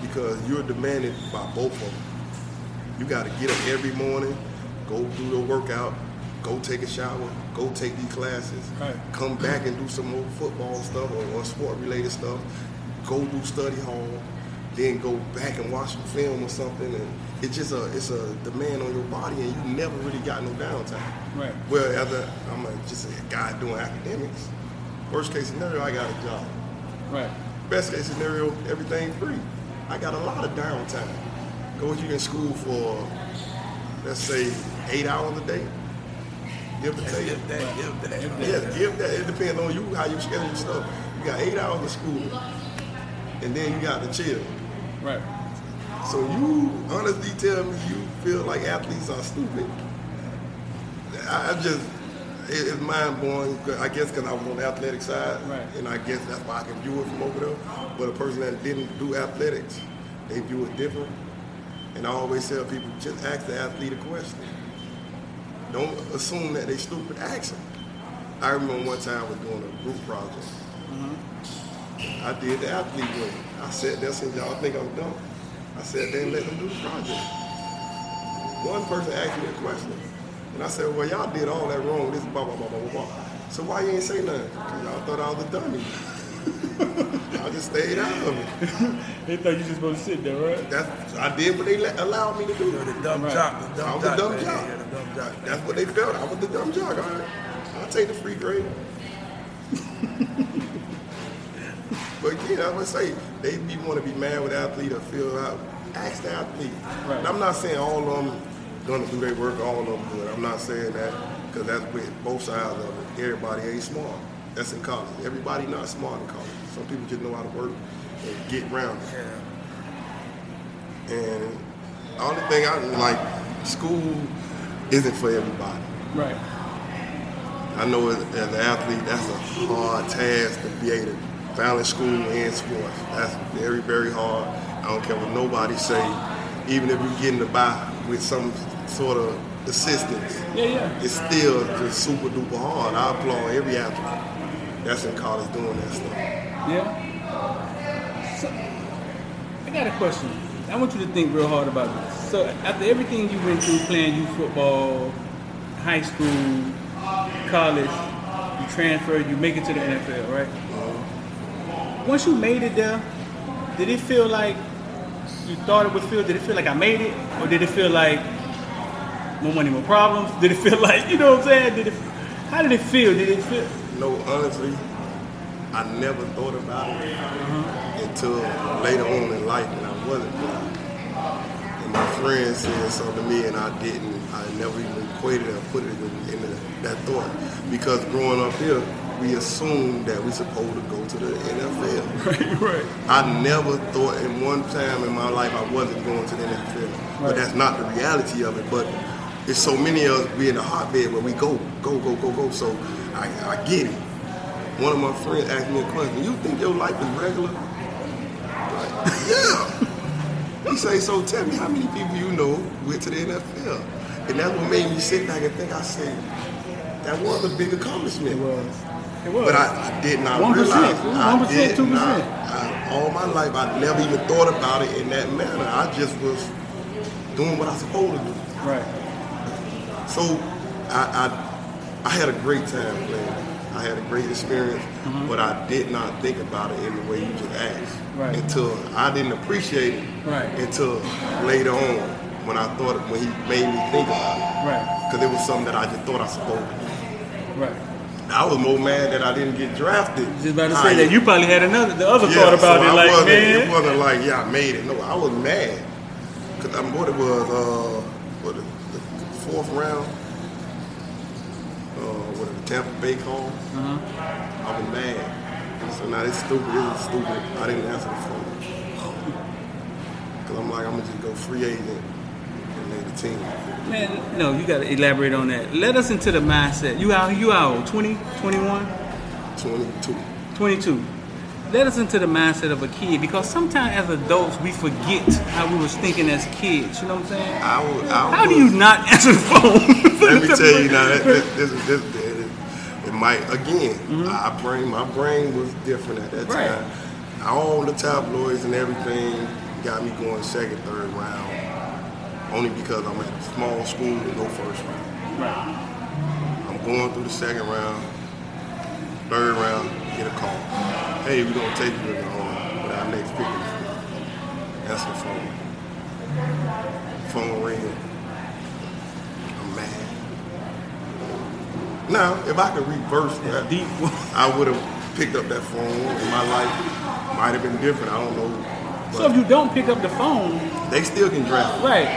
[SPEAKER 2] because you're demanded by both of them. You got to get up every morning, go do your workout, go take a shower, go take these classes,
[SPEAKER 1] Right.
[SPEAKER 2] come back and do some more football stuff or, or sport related stuff, go do study hall, then go back and watch some film or something. And it's just a it's a demand on your body, and you never really got no downtime.
[SPEAKER 1] Right.
[SPEAKER 2] Well, as a I'm a, just a guy doing academics. Worst case scenario, I got a job.
[SPEAKER 1] Right.
[SPEAKER 2] Best case scenario, everything free. I got a lot of downtime. Go with you in school for, let's say, eight hours a day. Give or take.
[SPEAKER 3] Give that, give that.
[SPEAKER 2] Yeah, give that. It depends on you how you schedule your stuff. You got eight hours of school, and then you got to chill.
[SPEAKER 1] Right.
[SPEAKER 2] So you honestly tell me you feel like athletes are stupid. I, I just it, it's mind blowing. I guess because I was on the athletic side,
[SPEAKER 1] Right.
[SPEAKER 2] and I guess that's why I can view it from over there. But a person that didn't do athletics, they view it different. And I always tell people, just ask the athlete a question. Don't assume that they stupid. Them. I remember one time I was doing a group project. Mm-hmm. I did the athlete way. I sat there since y'all think I'm dumb. I sat there and let them do the project. One person asked me a question. And I said, well, y'all did all that wrong. This is blah, blah, blah, blah, blah, blah. So why you ain't say nothing? 'Cause y'all thought I was a dummy. I just stayed out of it. *laughs*
[SPEAKER 1] They thought you just supposed to sit there, right?
[SPEAKER 2] That's, I did what they let, allowed me to do.
[SPEAKER 3] The dumb
[SPEAKER 1] Right.
[SPEAKER 3] jock, the dumb
[SPEAKER 2] I was a
[SPEAKER 3] jock.
[SPEAKER 2] dumb
[SPEAKER 3] man.
[SPEAKER 2] jock.
[SPEAKER 3] Yeah, the dumb jock.
[SPEAKER 2] That's what they felt. I was the dumb jock. All right. I'll take the free grade. *laughs* but yeah, I would say they be want to be mad with the athlete or feel out. Ask the athlete.
[SPEAKER 1] Right.
[SPEAKER 2] And I'm not saying all of them gonna do their work, all of them do it. I'm not saying that because that's with both sides of it. Everybody ain't smart. That's in college. Everybody not smart in college. Some people just know how to work and get around it.
[SPEAKER 3] Yeah.
[SPEAKER 2] And the only thing I like, school isn't for everybody.
[SPEAKER 1] Right.
[SPEAKER 2] I know as, an athlete, that's a hard task to be able to balance school and sports. That's very, very hard. I don't care what nobody say. Even if you're getting to buy with some sort of assistance,
[SPEAKER 1] Yeah, yeah.
[SPEAKER 2] it's still just super duper hard. I applaud every athlete that's in college doing that stuff.
[SPEAKER 1] Yeah. So, I got a question. I want you to think real hard about this. So, after everything you went through, playing youth football, high school, college, you transfer, you make it to the NFL, right? Uh-huh. Once you made it there, did it feel like you thought it would feel? Did it feel like I made it, or did it feel like more money, more problems? Did it feel *laughs* like you know what I'm saying? Did it? How did it feel? Did it feel?
[SPEAKER 2] No, honestly, I never thought about it until later on in life when I wasn't blind. And my friend said something to me and I didn't, I never even equated it or put it in, into that thought. Because growing up here, we assumed that we supposed to go to the NFL. *laughs*
[SPEAKER 1] Right, right.
[SPEAKER 2] I never thought in one time in my life I wasn't going to the NFL.
[SPEAKER 1] Right.
[SPEAKER 2] But that's not the reality of it. But it's so many of us be in the hotbed where we go, go, go, go, go. So I, I get it. One of my friends asked me a question. You think your life is regular? Like, Yeah. He say, so tell me how many people you know went to the NFL. And that's what made me sit back and think, I said, that was a big accomplishment.
[SPEAKER 1] It was. It was.
[SPEAKER 2] But I, I did not
[SPEAKER 1] 1%,
[SPEAKER 2] realize. I
[SPEAKER 1] 1%,
[SPEAKER 2] did
[SPEAKER 1] 2%.
[SPEAKER 2] not. I, all my life, I never even thought about it in that manner. I just was doing what I was supposed to do.
[SPEAKER 1] right.
[SPEAKER 2] So I, I, I had a great time playing. I had a great experience,
[SPEAKER 1] Mm-hmm.
[SPEAKER 2] but I did not think about it in the way you just asked.
[SPEAKER 1] Right.
[SPEAKER 2] Until I didn't appreciate it
[SPEAKER 1] Right.
[SPEAKER 2] until later on when I thought when he made me think about it.
[SPEAKER 1] Right.
[SPEAKER 2] Because it was something that I just thought I was supposed to do.
[SPEAKER 1] Right.
[SPEAKER 2] I was more mad that I didn't get drafted.
[SPEAKER 1] Just about to
[SPEAKER 2] I-
[SPEAKER 1] say that you probably had another the other
[SPEAKER 2] yeah,
[SPEAKER 1] thought about
[SPEAKER 2] so
[SPEAKER 1] it,
[SPEAKER 2] I
[SPEAKER 1] like
[SPEAKER 2] wasn't,
[SPEAKER 1] man.
[SPEAKER 2] It wasn't like, yeah, I made it. No, I was mad. Because I'm what it was, uh, what, the, the fourth round, what, the Tampa Bay call.
[SPEAKER 1] Uh-huh.
[SPEAKER 2] I was mad. So now it's stupid, this is stupid. I didn't answer the phone. Because I'm like, I'm going to just go free agent and make the team.
[SPEAKER 1] Man, no, you got to elaborate on that. Let us into the mindset. You out, you out, 20, 21,
[SPEAKER 2] 22.
[SPEAKER 1] 22. Let us into the mindset of a kid because sometimes as adults we forget how we was thinking as kids. You know what I'm saying?
[SPEAKER 2] I was, I
[SPEAKER 1] How do you not *laughs* answer the phone?
[SPEAKER 2] Let me tell you now, that, this, this, this, it, might again. I brain, my brain was different at that
[SPEAKER 1] Mm-hmm. Right.
[SPEAKER 2] time. All the tabloids and everything got me going second, third round, only because I'm at a small school and go first round.
[SPEAKER 1] Right.
[SPEAKER 2] I'm going through the second round, third round, get a call. Hey, we're gonna take you on with our next pick. in the the phone. Phone ring. I'm mad. Now, if I could reverse that,
[SPEAKER 1] Deep. *laughs*
[SPEAKER 2] I would have picked up that phone and my life might have been different. I don't know.
[SPEAKER 1] So if you don't pick up the phone,
[SPEAKER 2] They still can draft you.
[SPEAKER 1] right?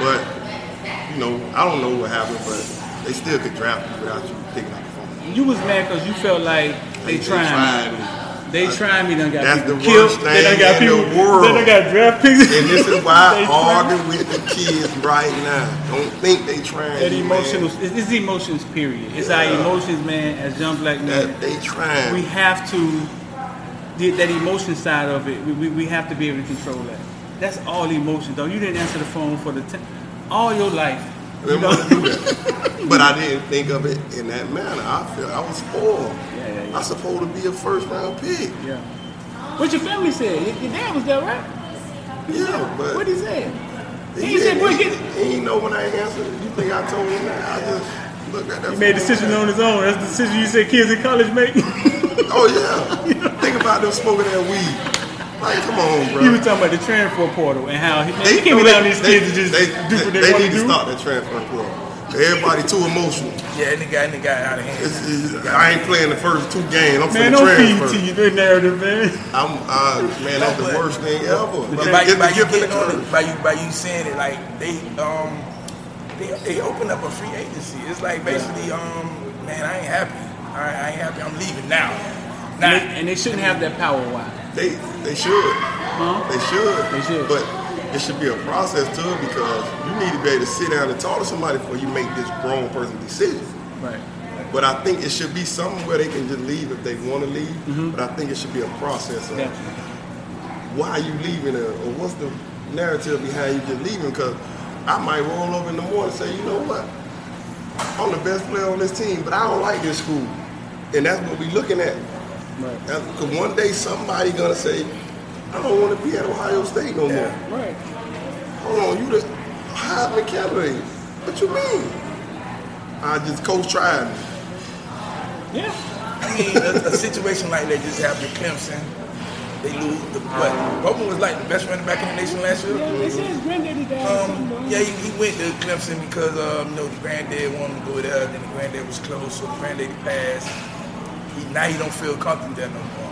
[SPEAKER 2] But, you know, I don't know what happened, but they still could draft you without you picking up the phone.
[SPEAKER 1] You was mad because you felt like they, trying.
[SPEAKER 2] tried
[SPEAKER 1] me. They uh, trying me. Done got
[SPEAKER 2] That's
[SPEAKER 1] people
[SPEAKER 2] the
[SPEAKER 1] killed.
[SPEAKER 2] worst
[SPEAKER 1] They done
[SPEAKER 2] thing
[SPEAKER 1] got
[SPEAKER 2] in
[SPEAKER 1] people.
[SPEAKER 2] the world.
[SPEAKER 1] They done got draft *laughs* picks.
[SPEAKER 2] And this is why *laughs* I argue with the kids right now. Don't think they trying
[SPEAKER 1] That
[SPEAKER 2] you,
[SPEAKER 1] emotional.
[SPEAKER 2] man.
[SPEAKER 1] It's, it's emotions. Period. It's
[SPEAKER 2] Yeah.
[SPEAKER 1] our emotions, man. As young black men,
[SPEAKER 2] That they trying.
[SPEAKER 1] we have to. That emotion side of it, we, we, we have to be able to control that. That's all emotion, though. You didn't answer the phone for the t- all your life.
[SPEAKER 2] I didn't want to do that. *laughs* but I didn't think of it in that manner. I feel I was spoiled. I supposed to be a first round pick.
[SPEAKER 1] Yeah. What your family said? Your, your dad was there, right?
[SPEAKER 2] Yeah, but
[SPEAKER 1] What he said?
[SPEAKER 2] he,
[SPEAKER 1] He said, "Boy,
[SPEAKER 2] he,
[SPEAKER 1] get."
[SPEAKER 2] he didn't know when I answered. You think I told him that? I just look at that.
[SPEAKER 1] He made a
[SPEAKER 2] phone.
[SPEAKER 1] decision on his own. That's the decision you said kids in college make. *laughs*
[SPEAKER 2] Oh yeah. think about them smoking that weed. Like, come on, bro.
[SPEAKER 1] He was talking about the transfer portal and how he, man,
[SPEAKER 2] They
[SPEAKER 1] he can't be allowing
[SPEAKER 2] they-
[SPEAKER 1] these
[SPEAKER 2] they-
[SPEAKER 1] kids to just
[SPEAKER 2] they,
[SPEAKER 1] do
[SPEAKER 2] they,
[SPEAKER 1] what they,
[SPEAKER 2] they
[SPEAKER 1] want
[SPEAKER 2] need
[SPEAKER 1] to
[SPEAKER 2] to
[SPEAKER 1] do.
[SPEAKER 2] stop that transfer portal. Everybody too emotional.
[SPEAKER 3] Yeah, and it got, and it got out of hand.
[SPEAKER 2] It's, it's, I ain't playing the first two games. I'm
[SPEAKER 1] Man,
[SPEAKER 2] finna
[SPEAKER 1] don't feed
[SPEAKER 2] transfer.
[SPEAKER 1] to you that narrative, man.
[SPEAKER 2] I'm, uh, man, that's the worst thing ever.
[SPEAKER 3] But
[SPEAKER 2] Get-
[SPEAKER 3] by,
[SPEAKER 2] get
[SPEAKER 3] by you
[SPEAKER 2] gift and the
[SPEAKER 3] getting on it, by you by you saying it, like they um they they open up a free agency. It's like basically um man, I ain't happy. All right, I ain't happy. I'm leaving now.
[SPEAKER 1] And
[SPEAKER 3] Now,
[SPEAKER 1] they, and they shouldn't have that power. Why?
[SPEAKER 2] They, they should.
[SPEAKER 1] Huh?
[SPEAKER 2] They should.
[SPEAKER 1] They should.
[SPEAKER 2] But it should be a process to it because you need to be able to sit down and talk to somebody before you make this grown person decision.
[SPEAKER 1] Right.
[SPEAKER 2] But I think it should be something where they can just leave if they want to leave.
[SPEAKER 1] Mm-hmm.
[SPEAKER 2] But I think it should be a process of
[SPEAKER 1] Yeah.
[SPEAKER 2] why are you leaving or, or what's the narrative behind you just leaving because I might roll over in the morning and say, you know what? I'm the best player on this team, but I don't like this school. And that's what we're looking at.
[SPEAKER 1] Right.
[SPEAKER 2] Because one day somebody gonna say, I don't want to be at Ohio State no more.
[SPEAKER 1] Right.
[SPEAKER 2] Hold on, you the Heisman candidate. What you mean? I just coach tried me.
[SPEAKER 1] Yeah.
[SPEAKER 3] I mean, a, a situation like that just happened to Clemson. They lose. The, what? Bowman was like the best running back in the nation last year.
[SPEAKER 1] Yeah, they said his granddaddy died.
[SPEAKER 3] Um, yeah, he, he went to Clemson because um, you know the granddad wanted him to go there. Then the granddad was close, so the granddad passed. He, now he don't feel comfortable there no more.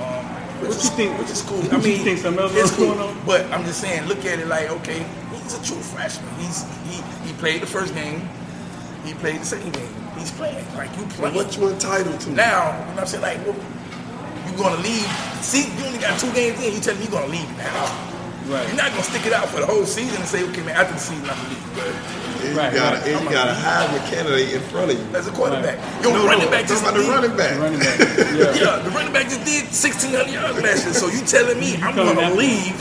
[SPEAKER 3] Which
[SPEAKER 1] What
[SPEAKER 3] is,
[SPEAKER 1] you think-
[SPEAKER 3] Which is cool.
[SPEAKER 1] what
[SPEAKER 3] I
[SPEAKER 1] you
[SPEAKER 3] mean,
[SPEAKER 1] think something else is
[SPEAKER 3] cool.
[SPEAKER 1] going on?
[SPEAKER 3] But I'm just saying, look at it like okay, he's a true freshman. He's he he played the first game. He played the second game. He's playing like you
[SPEAKER 2] But
[SPEAKER 3] playing.
[SPEAKER 2] what you entitled to?
[SPEAKER 3] Now, you know what I'm saying? Like, well, you gonna leave? See, you only got two games in. You telling me you gonna leave now?
[SPEAKER 1] Right.
[SPEAKER 3] You're not gonna stick it out for the whole season and say, okay, man, after the season I'm gonna leave. But
[SPEAKER 2] you got
[SPEAKER 1] right.
[SPEAKER 2] a, you got a Heisman candidate in front of you.
[SPEAKER 3] as a quarterback,
[SPEAKER 1] Right.
[SPEAKER 3] your
[SPEAKER 2] No,
[SPEAKER 3] running
[SPEAKER 2] no,
[SPEAKER 3] back
[SPEAKER 2] I'm
[SPEAKER 3] just
[SPEAKER 2] talking the running back.
[SPEAKER 1] Running back. Yeah. *laughs*
[SPEAKER 3] Yeah, the running back just did 1,600 yards last year. So you telling me I'm gonna leave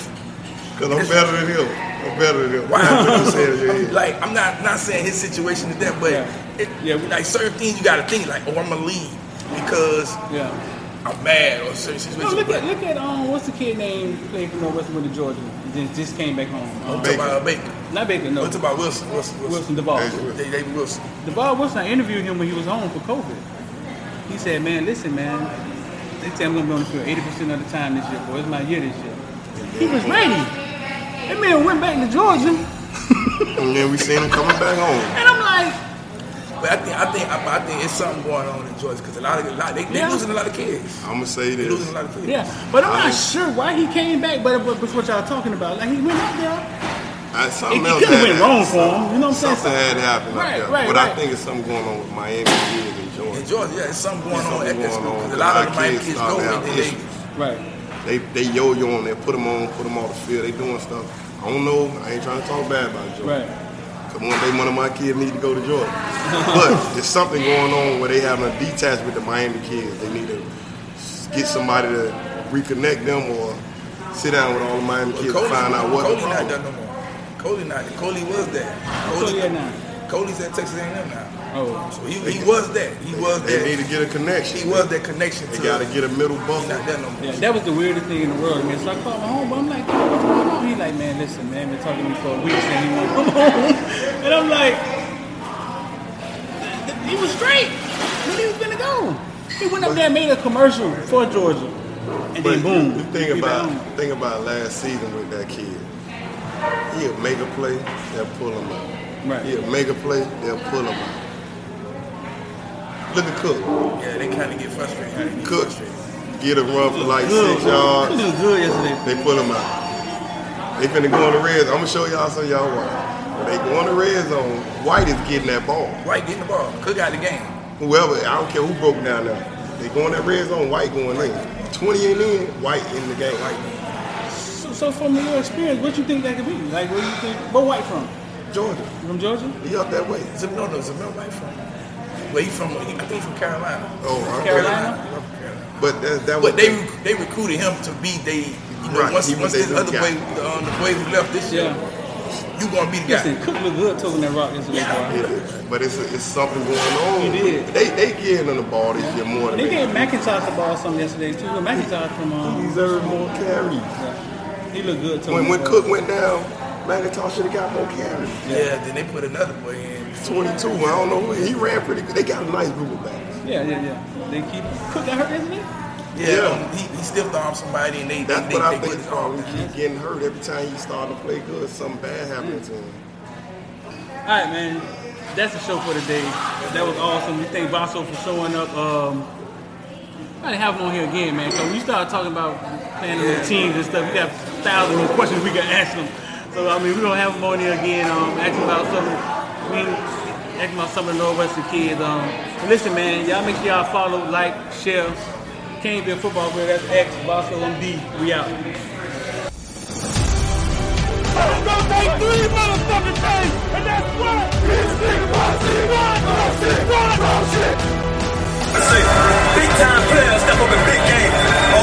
[SPEAKER 2] Cause I'm better than him. I'm better than him.
[SPEAKER 3] Why?
[SPEAKER 2] That's what you said in your head.
[SPEAKER 3] like I'm not not saying his situation is that, but
[SPEAKER 1] Yeah.
[SPEAKER 3] it,
[SPEAKER 1] Yeah,
[SPEAKER 3] like certain things you got to think like, oh, I'm gonna leave because
[SPEAKER 1] Yeah.
[SPEAKER 3] I'm mad or certain
[SPEAKER 1] No, look at look at um what's the kid name played for Northwestern with the Georgia? Just, just came back home. Um,
[SPEAKER 3] talking about Baker.
[SPEAKER 1] not Baker, no.
[SPEAKER 3] I'm about Wilson. Wilson.
[SPEAKER 1] Wilson
[SPEAKER 3] Wilson.
[SPEAKER 1] Divaad.
[SPEAKER 2] Hey,
[SPEAKER 3] They, David Wilson.
[SPEAKER 1] Divaad Wilson, I interviewed him when he was home for COVID. He said, man, listen, man, they tell me I'm going to be on the field 80% of the time this year, boy. It's my year this year. He was ready. That man went back to Georgia,
[SPEAKER 2] And then we seen him coming back home.
[SPEAKER 1] and I'm like,
[SPEAKER 3] But I think I think I, I think it's something going on in Georgia because a lot of a lot, they they
[SPEAKER 1] Yeah.
[SPEAKER 3] losing a lot of kids.
[SPEAKER 2] I'm gonna say
[SPEAKER 3] They losing
[SPEAKER 2] this.
[SPEAKER 3] a lot of kids.
[SPEAKER 1] yeah. But I'm
[SPEAKER 2] I-
[SPEAKER 1] not sure why he came back, but but that's what y'all talking about. Like, he went out there.
[SPEAKER 2] I,
[SPEAKER 1] It,
[SPEAKER 2] something
[SPEAKER 1] it
[SPEAKER 2] else
[SPEAKER 1] could have
[SPEAKER 2] had
[SPEAKER 1] went
[SPEAKER 2] to-
[SPEAKER 1] wrong for him. You know what I'm saying?
[SPEAKER 2] Something had happened
[SPEAKER 1] Right,
[SPEAKER 2] up
[SPEAKER 1] right,
[SPEAKER 2] but
[SPEAKER 1] right.
[SPEAKER 2] I think it's something going on with Miami kids in Georgia.
[SPEAKER 3] In Georgia, yeah, it's something going
[SPEAKER 2] There's
[SPEAKER 3] on
[SPEAKER 2] something
[SPEAKER 3] at that
[SPEAKER 2] going
[SPEAKER 3] school
[SPEAKER 2] on
[SPEAKER 3] because a lot of the Miami
[SPEAKER 2] kids
[SPEAKER 3] kids
[SPEAKER 2] starting
[SPEAKER 3] go
[SPEAKER 2] to
[SPEAKER 3] and they
[SPEAKER 2] issues.
[SPEAKER 1] Right.
[SPEAKER 2] They they yo-yo on there, put them on, put them off the field. They doing stuff. I don't know. I ain't trying to talk bad about Georgia.
[SPEAKER 1] Right.
[SPEAKER 2] Cause one day one of my kids need to go to Georgia. but there's something going on where they having a detachment with the Miami kids. They need to get somebody to reconnect them or sit down with all the Miami
[SPEAKER 3] Well,
[SPEAKER 2] kids
[SPEAKER 3] Coley,
[SPEAKER 2] to find out what
[SPEAKER 3] Coley
[SPEAKER 2] the
[SPEAKER 3] not
[SPEAKER 2] problem.
[SPEAKER 3] done no more. Coley not. Coley was there.
[SPEAKER 1] Coley at now?
[SPEAKER 3] Coley's at Texas A&M now.
[SPEAKER 1] Oh.
[SPEAKER 3] So he, he was that. He was
[SPEAKER 2] They
[SPEAKER 3] there.
[SPEAKER 2] need to get a connection.
[SPEAKER 3] He was that connection
[SPEAKER 2] They
[SPEAKER 3] to.
[SPEAKER 2] got to get a middle
[SPEAKER 3] He
[SPEAKER 2] buffer.
[SPEAKER 3] not there no more.
[SPEAKER 1] Yeah, that was the weirdest thing in the world, man. So I called my homeboy. I'm like, what's going on? He like, man, listen, man, been talking to me for weeks, and he want to come *laughs* home. And I'm like, he was straight. When he was gonna go. He went up there and made a commercial for Georgia. And
[SPEAKER 2] But
[SPEAKER 1] then boom.
[SPEAKER 2] the thing about
[SPEAKER 1] home.
[SPEAKER 2] the thing about last season with that kid, he'll make a play, they'll pull him out.
[SPEAKER 1] Right.
[SPEAKER 2] He'll make a play, they'll pull him out. Look at Cook.
[SPEAKER 3] Yeah, they kind of get frustrated. How get
[SPEAKER 2] Cook
[SPEAKER 3] frustrated.
[SPEAKER 2] get a run for like
[SPEAKER 1] Good.
[SPEAKER 2] six
[SPEAKER 1] He
[SPEAKER 2] yards,
[SPEAKER 1] was good yesterday.
[SPEAKER 2] they pull him out. They finna go on the red. zone. I'm gonna show y'all some y'all why. When they go on the red zone, White is getting that ball.
[SPEAKER 3] White getting the ball. Cook got the game.
[SPEAKER 2] Whoever, I don't care who broke down there. They go in that red zone, White going in. 20 and in, White in the game.
[SPEAKER 1] So, so from your experience, what you think that could be? Like, where you think? Where White from?
[SPEAKER 2] Georgia, You
[SPEAKER 1] From Georgia?
[SPEAKER 2] he up that way.
[SPEAKER 3] Zim, no, no, Zamir White from. Where he from? He, I think from Carolina.
[SPEAKER 2] Oh, okay.
[SPEAKER 1] Carolina?
[SPEAKER 3] He from Carolina.
[SPEAKER 2] But that, that was
[SPEAKER 3] But they rec- they recruited him to be they. You know,
[SPEAKER 2] Right,
[SPEAKER 3] once,
[SPEAKER 2] he
[SPEAKER 3] once this other
[SPEAKER 2] guy.
[SPEAKER 3] boy, the, um, the boy who left this year,
[SPEAKER 1] Yeah.
[SPEAKER 3] you gonna be the guy.
[SPEAKER 1] Listen, Cook looked good toting that rock yesterday, boy.
[SPEAKER 2] Yeah, but it's it's something going on.
[SPEAKER 1] He did.
[SPEAKER 2] They they him the ball this year more than
[SPEAKER 1] They gave McIntosh the ball some yesterday too. Look, McIntosh from
[SPEAKER 2] He
[SPEAKER 1] um,
[SPEAKER 2] deserved more carries.
[SPEAKER 1] yeah. he looked good.
[SPEAKER 2] When when Cook went down, McIntosh should have got more carries.
[SPEAKER 3] Yeah, then they put another boy in.
[SPEAKER 2] 22. I don't know. He ran pretty good. They got a nice group of backs.
[SPEAKER 1] Yeah, yeah, yeah. They keep Cook got hurt yesterday.
[SPEAKER 3] Yeah,
[SPEAKER 2] Yeah.
[SPEAKER 3] um, he, he stiffed arm somebody and they they,
[SPEAKER 2] That's
[SPEAKER 3] they,
[SPEAKER 2] what I
[SPEAKER 3] they
[SPEAKER 2] think
[SPEAKER 3] put
[SPEAKER 2] is wrong. He
[SPEAKER 3] down.
[SPEAKER 2] keep getting hurt every time he start to play good. Something bad happens to him.
[SPEAKER 1] All right, man. That's the show for today. That was awesome. We thank Vaso for showing up. Um, I didn't have him on here again, man. So when you start talking about playing the teams and stuff, we got thousands of questions we can ask them. So I mean, we're gonna have money on again, um, asking about some, I mean, asking about some of the Northwestern kids. Um, listen, man, y'all make sure y'all follow, like, share. Caneville Football Grill. That's X Boston D. We out.
[SPEAKER 5] Three motherfucking and that's what. Big time players step up in big game.